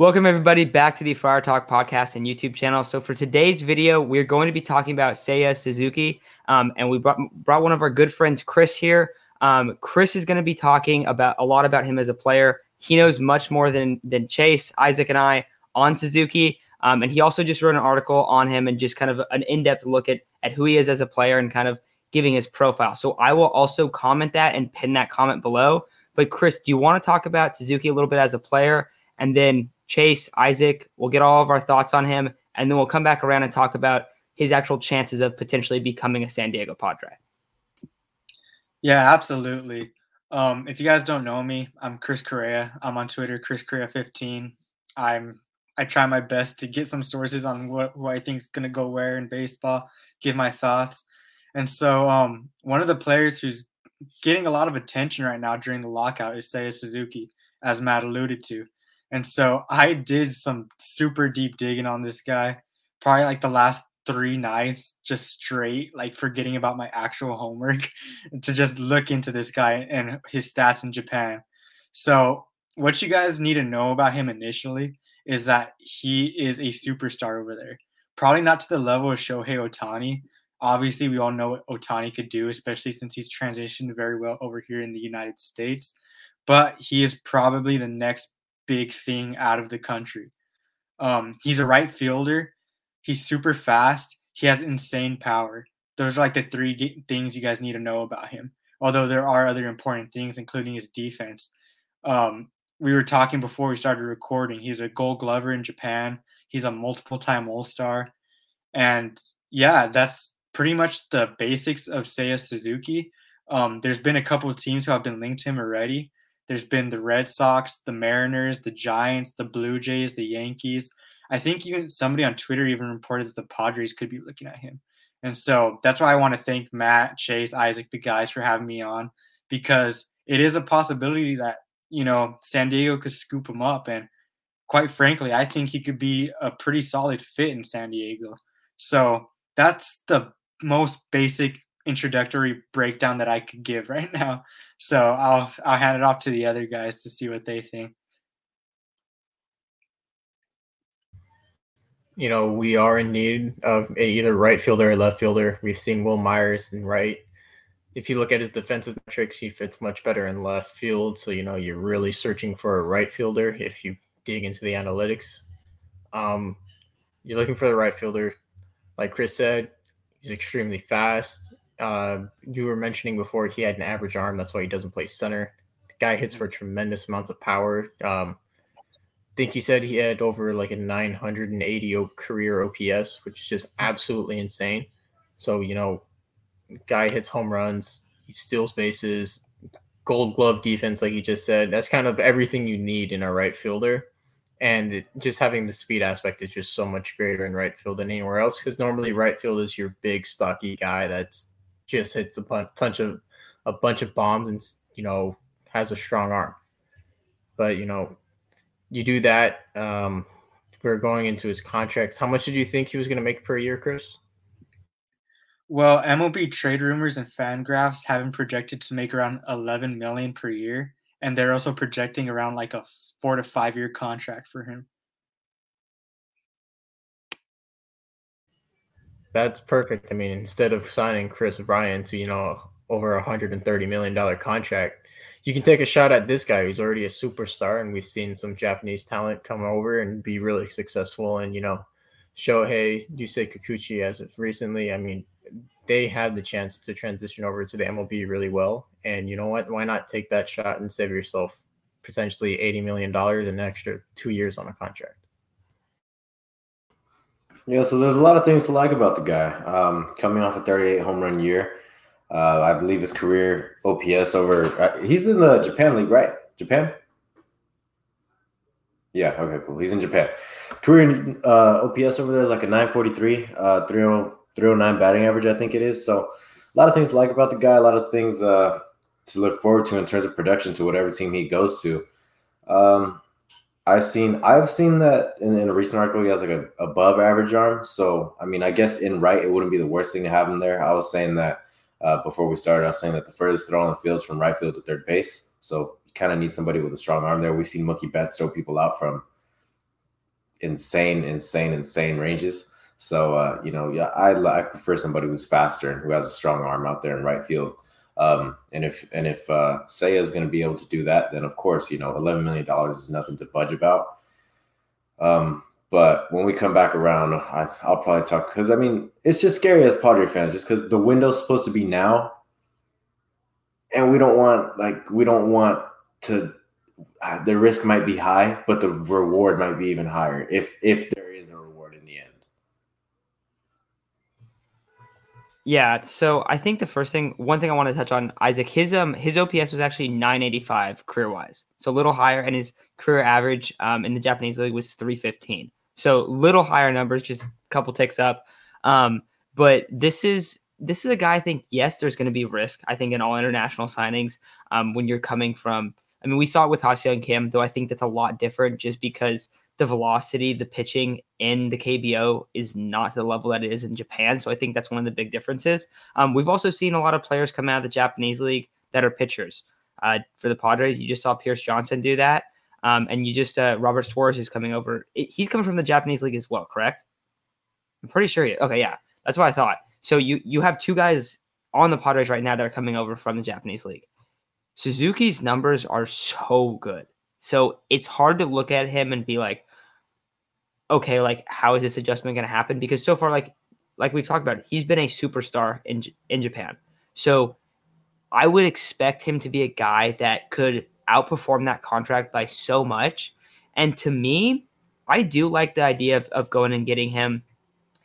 Welcome, everybody, back to the Fire Talk podcast and YouTube channel. So, for today's video, we're going to be talking about Seiya Suzuki. Um, and we brought, brought one of our good friends, Chris, here. Um, Chris is going to be talking about a lot about him as a player. He knows much more than, than Chase, Isaac, and I on Suzuki. Um, and he also just wrote an article on him and just kind of an in depth look at, at who he is as a player and kind of giving his profile. So, I will also comment that and pin that comment below. But, Chris, do you want to talk about Suzuki a little bit as a player? And then Chase, Isaac. We'll get all of our thoughts on him, and then we'll come back around and talk about his actual chances of potentially becoming a San Diego Padre. Yeah, absolutely. Um, if you guys don't know me, I'm Chris Correa. I'm on Twitter, Chris Correa15. I'm I try my best to get some sources on what who I think is gonna go where in baseball, give my thoughts. And so um, one of the players who's getting a lot of attention right now during the lockout is Seiya Suzuki, as Matt alluded to. And so I did some super deep digging on this guy, probably like the last three nights, just straight, like forgetting about my actual homework to just look into this guy and his stats in Japan. So, what you guys need to know about him initially is that he is a superstar over there. Probably not to the level of Shohei Ohtani. Obviously, we all know what Ohtani could do, especially since he's transitioned very well over here in the United States. But he is probably the next big thing out of the country. Um, he's a right fielder. He's super fast. He has insane power. Those are like the three things you guys need to know about him. Although there are other important things, including his defense. Um, we were talking before we started recording. He's a Gold Glover in Japan. He's a multiple-time All-Star, and yeah, that's pretty much the basics of Seiya Suzuki. Um, there's been a couple of teams who have been linked to him already. There's been the Red Sox, the Mariners, the Giants, the Blue Jays, the Yankees. I think even somebody on Twitter even reported that the Padres could be looking at him. And so that's why I want to thank Matt, Chase, Isaac, the guys for having me on because it is a possibility that, you know, San Diego could scoop him up. And quite frankly, I think he could be a pretty solid fit in San Diego. So that's the most basic introductory breakdown that I could give right now. So I'll I'll hand it off to the other guys to see what they think. You know, we are in need of either right fielder or left fielder. We've seen Wil Myers in right. If you look at his defensive metrics, he fits much better in left field. So, you know, you're really searching for a right fielder if you dig into the analytics. Um, you're looking for the right fielder. Like Chris said, he's extremely fast. Uh, you were mentioning before he had an average arm. That's why he doesn't play center. The guy hits for tremendous amounts of power. Um, I think he said he had over like a 980 career OPS, which is just absolutely insane. So, you know, guy hits home runs, he steals bases, gold glove defense, like you just said. That's kind of everything you need in a right fielder. And it, just having the speed aspect is just so much greater in right field than anywhere else because normally right field is your big, stocky guy that's just hits a bunch of a bunch of bombs and you know has a strong arm. But you know, you do that. Um, we're going into his contracts. How much did you think he was going to make per year, Chris? Well, MLB trade rumors and Fangraphs have him projected to make around 11 million per year, and they're also projecting around like a four to five year contract for him. That's perfect. I mean, instead of signing Kris Bryant to, you know, over a hundred and thirty million dollar contract, you can take a shot at this guy who's already a superstar, and we've seen some Japanese talent come over and be really successful. And you know, Shohei Yusei Kikuchi as of recently, I mean, they had the chance to transition over to the MLB really well. And you know what? Why not take that shot and save yourself potentially eighty million dollars an extra two years on a contract? Yeah, so there's a lot of things to like about the guy. Um, coming off a 38 home run year, uh, I believe his career OPS over. Uh, he's in the Japan league, right? Japan. Yeah. Okay. Cool. He's in Japan. Career uh, OPS over there is like a 943, uh, 309 batting average, I think it is. So a lot of things to like about the guy. A lot of things uh, to look forward to in terms of production to whatever team he goes to. Um, I've seen I've seen that in, in, a recent article he has like a above average arm. So I mean, I guess in right it wouldn't be the worst thing to have him there. I was saying that uh, before we started. I was saying that the furthest throw on the field is from right field to third base. So you kind of need somebody with a strong arm there. We've seen Mookie Betts throw people out from insane, insane, insane ranges. So uh, you know, yeah, I, I prefer somebody who's faster and who has a strong arm out there in right field. Um, and if and if uh, Seiya is going to be able to do that, then of course, you know, eleven million dollars is nothing to budge about. Um, but when we come back around, I, will probably talk because I mean it's just scary as Padre fans, just because the window's supposed to be now, and we don't want like we don't want to. Uh, the risk might be high, but the reward might be even higher if if there is a reward in the end. Yeah, so I think the first thing, one thing I want to touch on, Isaac, his um his OPS was actually 985 career wise, so a little higher, and his career average um in the Japanese league was 315, so little higher numbers, just a couple ticks up. Um, but this is this is a guy. I think yes, there's going to be risk. I think in all international signings, um, when you're coming from, I mean, we saw it with Ha-Seong Kim, though I think that's a lot different, just because the velocity, the pitching in the KBO is not the level that it is in Japan. So I think that's one of the big differences. Um, we've also seen a lot of players come out of the Japanese league that are pitchers. Uh, for the Padres, you just saw Pierce Johnson do that. Um, and you just, uh, Robert Suarez is coming over. He's coming from the Japanese league as well, correct? I'm pretty sure. He, okay, yeah, that's what I thought. So you you have two guys on the Padres right now that are coming over from the Japanese league. Suzuki's numbers are so good. So it's hard to look at him and be like, okay, like how is this adjustment going to happen? Because so far, like like we've talked about, he's been a superstar in in Japan. So I would expect him to be a guy that could outperform that contract by so much. And to me, I do like the idea of, of going and getting him.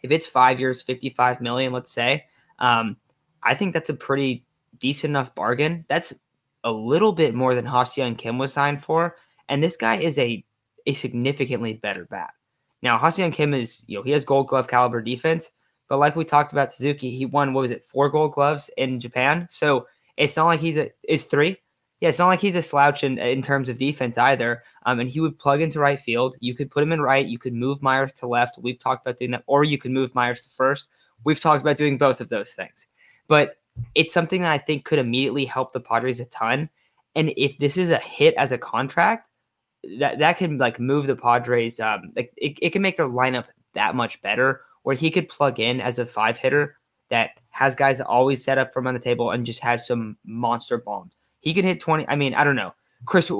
If it's five years, 55 million, let's say, um, I think that's a pretty decent enough bargain. That's a little bit more than Ha-Seong Kim was signed for. And this guy is a, a significantly better bat. Now, Ha-Seong Kim is, you know, he has gold glove caliber defense, but like we talked about Suzuki, he won, what was it, four gold gloves in Japan. So it's not like he's a, is three? Yeah, it's not like he's a slouch in, in terms of defense either. Um, and he would plug into right field. You could put him in right. You could move Myers to left. We've talked about doing that. Or you could move Myers to first. We've talked about doing both of those things. But it's something that I think could immediately help the Padres a ton. And if this is a hit as a contract, that that can like move the Padres. Um, like it, it can make their lineup that much better. Where he could plug in as a five hitter that has guys always set up from on the table and just has some monster bombs. He can hit twenty. I mean, I don't know, Chris.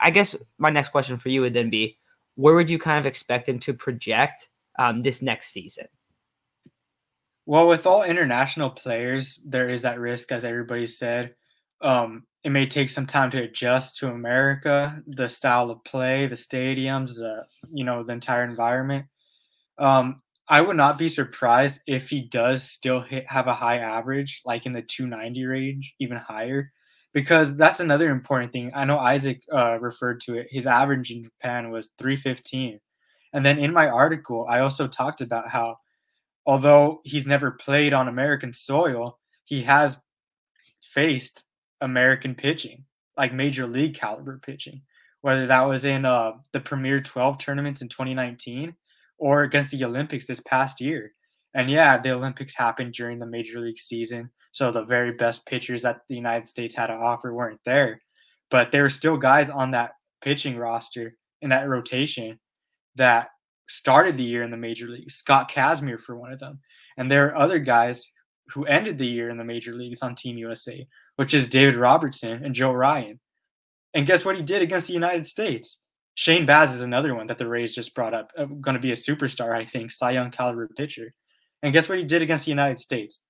I guess my next question for you would then be, where would you kind of expect him to project um, this next season? Well, with all international players, there is that risk, as everybody said. Um, it may take some time to adjust to America, the style of play, the stadiums, the you know the entire environment. Um, I would not be surprised if he does still hit, have a high average, like in the 290 range, even higher, because that's another important thing. I know Isaac uh, referred to it. His average in Japan was 315, and then in my article, I also talked about how, although he's never played on American soil, he has faced American pitching, like major league caliber pitching, whether that was in uh, the Premier 12 tournaments in 2019 or against the Olympics this past year. And yeah, the Olympics happened during the major league season. So the very best pitchers that the United States had to offer weren't there. But there were still guys on that pitching roster in that rotation that started the year in the major leagues. Scott Kazmir for one of them. And there are other guys who ended the year in the major leagues on Team USA, which is David Robertson and Joe Ryan. And guess what he did against the United States? Shane Baz is another one that the Rays just brought up. Uh, going to be a superstar, I think, Cy Young caliber pitcher. And guess what he did against the United States?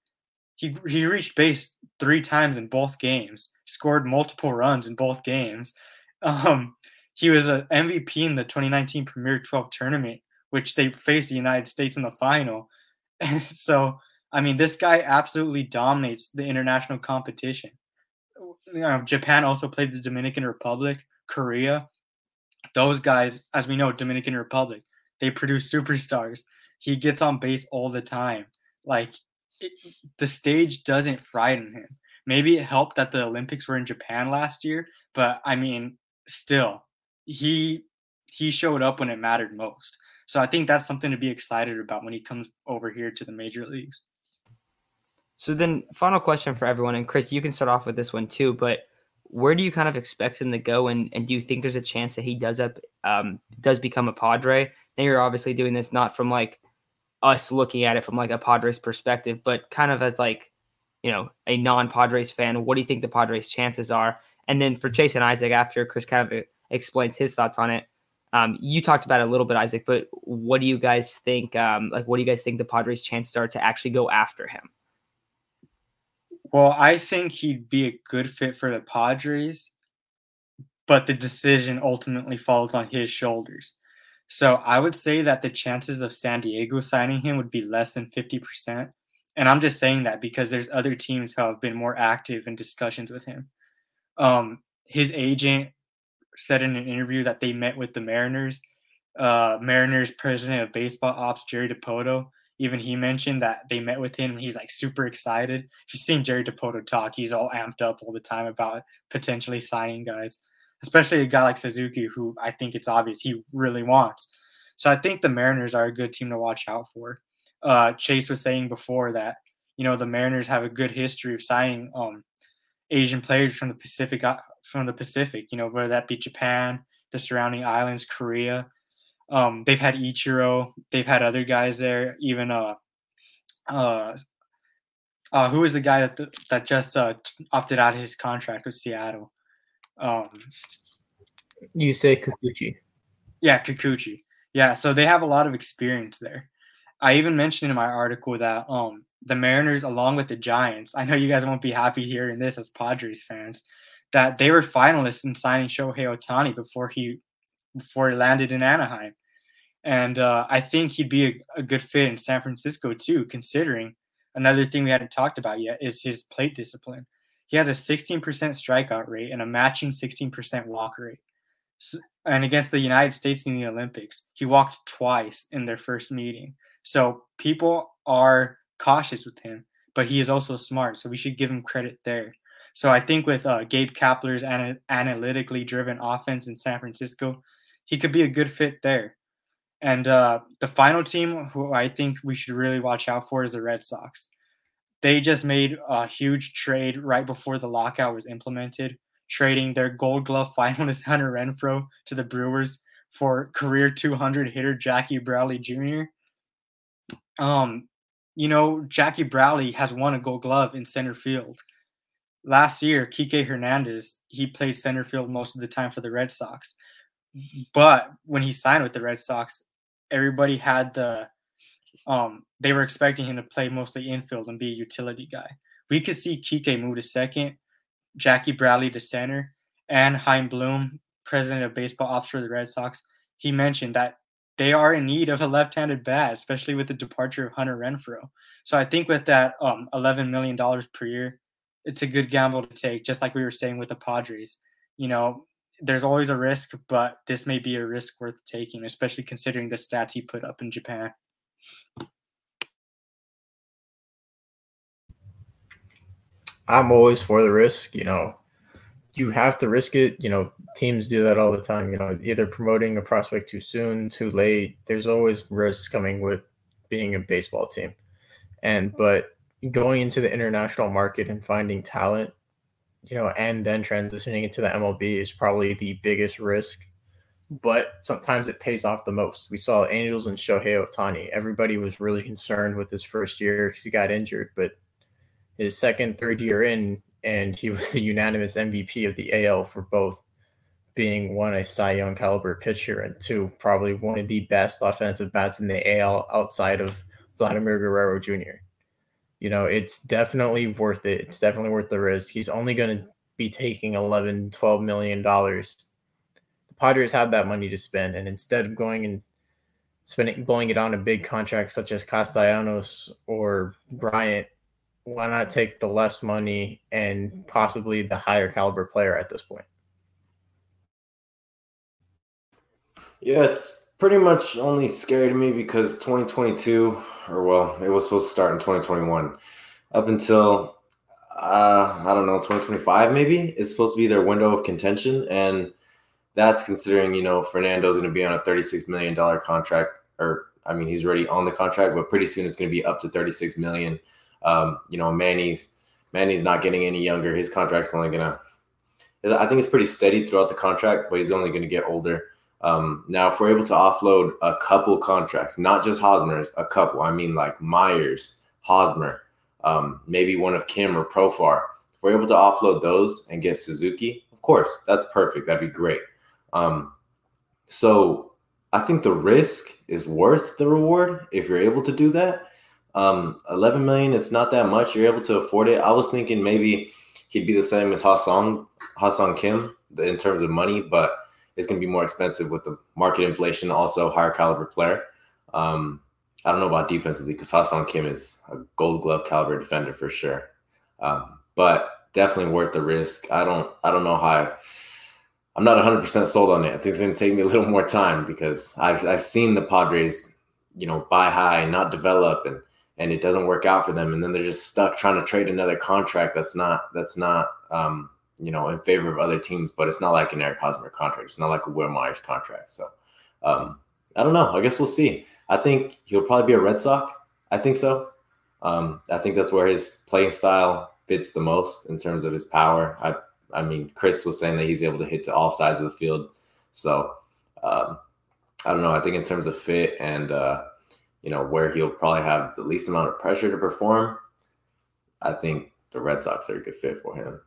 He he reached base three times in both games, scored multiple runs in both games. Um, he was an MVP in the 2019 Premier 12 tournament, which they faced the United States in the final. so I mean, this guy absolutely dominates the international competition. Know, Japan also played the Dominican Republic, Korea. Those guys, as we know, Dominican Republic, they produce superstars. He gets on base all the time. Like it, the stage doesn't frighten him. Maybe it helped that the Olympics were in Japan last year, but I mean, still, he he showed up when it mattered most. So I think that's something to be excited about when he comes over here to the major leagues. So then, final question for everyone, and Chris, you can start off with this one too. But where do you kind of expect him to go? And and do you think there's a chance that he does up um does become a Padre? Now you're obviously doing this not from like us looking at it from like a Padres perspective, but kind of as like you know a non-Padres fan. What do you think the Padres' chances are? And then for Chase and Isaac, after Chris kind of explains his thoughts on it, um, you talked about it a little bit, Isaac. But what do you guys think? Um, like, what do you guys think the Padres' chances are to actually go after him? Well, I think he'd be a good fit for the Padres, but the decision ultimately falls on his shoulders. So I would say that the chances of San Diego signing him would be less than 50%. And I'm just saying that because there's other teams who have been more active in discussions with him. Um, his agent said in an interview that they met with the Mariners, uh, Mariners president of baseball ops, Jerry Dipoto, even he mentioned that they met with him. he's like super excited. He's seen Jerry Dipoto talk. He's all amped up all the time about potentially signing guys, especially a guy like Suzuki, who I think it's obvious he really wants. So I think the Mariners are a good team to watch out for. Uh, Chase was saying before that you know the Mariners have a good history of signing um, Asian players from the Pacific uh, from the Pacific. You know whether that be Japan, the surrounding islands, Korea. Um, they've had Ichiro. They've had other guys there. Even uh, uh, uh who was the guy that that just uh, opted out of his contract with Seattle? Um, you say Kikuchi. Yeah, Kikuchi. Yeah, so they have a lot of experience there. I even mentioned in my article that um the Mariners, along with the Giants, I know you guys won't be happy hearing this as Padres fans, that they were finalists in signing Shohei Ohtani before he before he landed in Anaheim. And uh, I think he'd be a, a, good fit in San Francisco too, considering another thing we hadn't talked about yet is his plate discipline. He has a 16% strikeout rate and a matching 16% walk rate. So, and against the United States in the Olympics, he walked twice in their first meeting. So people are cautious with him, but he is also smart. So we should give him credit there. So I think with uh, Gabe Kapler's ana- analytically driven offense in San Francisco, he could be a good fit there. And uh, the final team who I think we should really watch out for is the Red Sox. They just made a huge trade right before the lockout was implemented, trading their Gold Glove finalist Hunter Renfroe to the Brewers for career 200 hitter Jackie Bradley Jr. Um, you know, Jackie Bradley has won a Gold Glove in center field. Last year, Kike Hernandez he played center field most of the time for the Red Sox. But when he signed with the Red Sox, everybody had the um they were expecting him to play mostly infield and be a utility guy. We could see Kike move to second, Jackie Bradley to center, and Chaim Bloom, president of baseball ops for the Red Sox, he mentioned that they are in need of a left-handed bat, especially with the departure of Hunter Renfroe. So I think with that um, $11 million per year, it's a good gamble to take, just like we were saying with the Padres. You know, there's always a risk, but this may be a risk worth taking, especially considering the stats he put up in Japan. I'm always for the risk. You know, you have to risk it. You know, teams do that all the time. You know, either promoting a prospect too soon, too late. There's always risks coming with being a baseball team. And, but going into the international market and finding talent you know, and then transitioning into the MLB is probably the biggest risk. But sometimes it pays off the most. We saw Angels and Shohei Ohtani. Everybody was really concerned with his first year because he got injured, but his second, third year in, and he was the unanimous MVP of the AL for both being one a Cy Young caliber pitcher and two probably one of the best offensive bats in the AL outside of Vladimir Guerrero Jr you know, it's definitely worth it. It's definitely worth the risk. He's only going to be taking 11, 12 million dollars. The Padres have that money to spend, and instead of going and spending blowing it on a big contract such as Castellanos or Bryant, why not take the less money and possibly the higher caliber player at this point? Yeah, it's pretty much only scary to me because 2022 or well, it was supposed to start in 2021. Up until uh, I don't know, 2025 maybe is supposed to be their window of contention, and that's considering you know Fernando's going to be on a 36 million dollar contract, or I mean he's already on the contract, but pretty soon it's going to be up to 36 million. Um, you know, Manny's Manny's not getting any younger. His contract's only gonna I think it's pretty steady throughout the contract, but he's only going to get older. Um, now, if we're able to offload a couple contracts, not just Hosmer's, a couple, I mean like Myers, Hosmer, um, maybe one of Kim or Profar. If we're able to offload those and get Suzuki, of course, that's perfect. That'd be great. Um, so I think the risk is worth the reward if you're able to do that. Um, 11 million, it's not that much. You're able to afford it. I was thinking maybe he'd be the same as Ha-Seong, Ha-Seong Kim in terms of money, but it's going to be more expensive with the market inflation, also higher caliber player. Um, I don't know about defensively because Ha-Seong Kim is a gold glove caliber defender for sure. Um, but definitely worth the risk. I don't I don't know how I, I'm not 100% sold on it. I think it's going to take me a little more time because I've I've seen the Padres, you know, buy high and not develop and and it doesn't work out for them and then they're just stuck trying to trade another contract that's not that's not um, you know in favor of other teams but it's not like an Eric Hosmer contract. It's not like a Wil Myers contract. So um, I don't know. I guess we'll see. I think he'll probably be a Red Sox. I think so. Um, I think that's where his playing style fits the most in terms of his power. I I mean Chris was saying that he's able to hit to all sides of the field. So um, I don't know. I think in terms of fit and uh, you know, where he'll probably have the least amount of pressure to perform, I think the Red Sox are a good fit for him.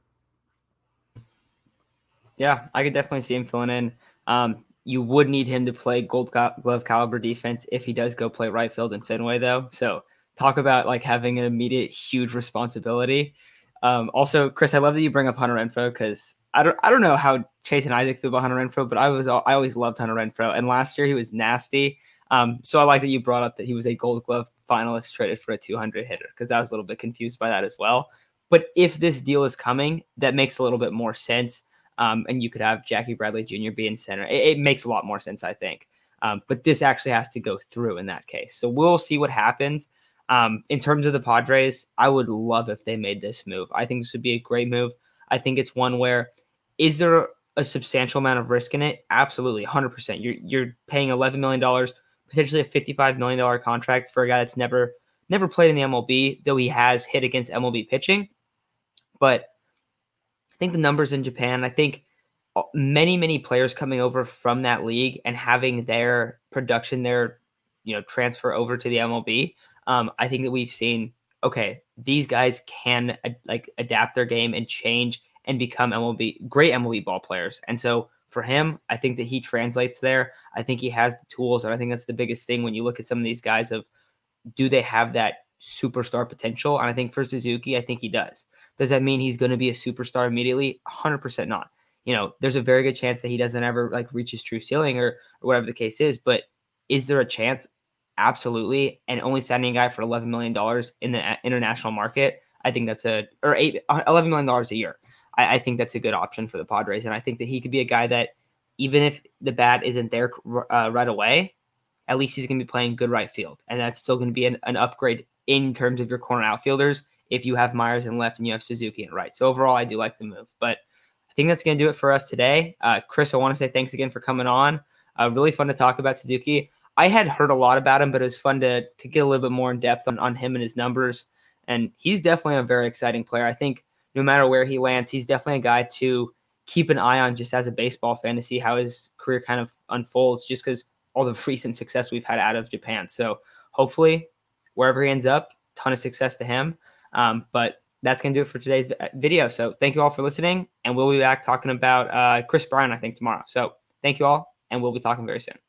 Yeah, I could definitely see him filling in. Um, you would need him to play gold glove caliber defense if he does go play right field in Fenway, though. So talk about like having an immediate huge responsibility. Um, also, Chris, I love that you bring up Hunter Renfroe because I don't I don't know how Chase and Isaac feel about Hunter Renfroe, but I was I always loved Hunter Renfroe, and last year he was nasty. Um, so I like that you brought up that he was a Gold Glove finalist traded for a 200 hitter because I was a little bit confused by that as well. But if this deal is coming, that makes a little bit more sense. Um, and you could have Jackie Bradley Jr. be in center. It, it makes a lot more sense, I think. Um, but this actually has to go through in that case. So we'll see what happens. Um, in terms of the Padres, I would love if they made this move. I think this would be a great move. I think it's one where is there a substantial amount of risk in it? Absolutely, 100%. You're you're paying $11 million potentially a $55 million contract for a guy that's never never played in the MLB, though he has hit against MLB pitching. But think the numbers in Japan, I think uh, many, many players coming over from that league and having their production, their you know, transfer over to the MLB. Um, I think that we've seen, okay, these guys can like adapt their game and change and become MLB great MLB ball players. And so for him, I think that he translates there. I think he has the tools, and I think that's the biggest thing when you look at some of these guys of do they have that superstar potential? And I think for Suzuki, I think he does. Does that mean he's going to be a superstar immediately? 100% not. You know, there's a very good chance that he doesn't ever like reach his true ceiling or, or whatever the case is. But is there a chance? Absolutely. And only signing a guy for $11 million in the international market, I think that's a, or eight, $11 million a year. I, I think that's a good option for the Padres. And I think that he could be a guy that, even if the bat isn't there uh, right away, at least he's going to be playing good right field. And that's still going to be an, an, upgrade in terms of your corner outfielders if you have Myers in left and you have Suzuki in right. So overall, I do like the move. But I think that's going to do it for us today. Uh, Chris, I want to say thanks again for coming on. Uh, really fun to talk about Suzuki. I had heard a lot about him, but it was fun to, to get a little bit more in depth on, on him and his numbers. And he's definitely a very exciting player. I think no matter where he lands, he's definitely a guy to keep an eye on just as a baseball fan to see how his career kind of unfolds, just because all the recent success we've had out of Japan. So hopefully, wherever he ends up, ton of success to him. Um, but that's going to do it for today's video. So thank you all for listening, and we'll be back talking about uh, Kris Bryant, I think, tomorrow. So thank you all, and we'll be talking very soon.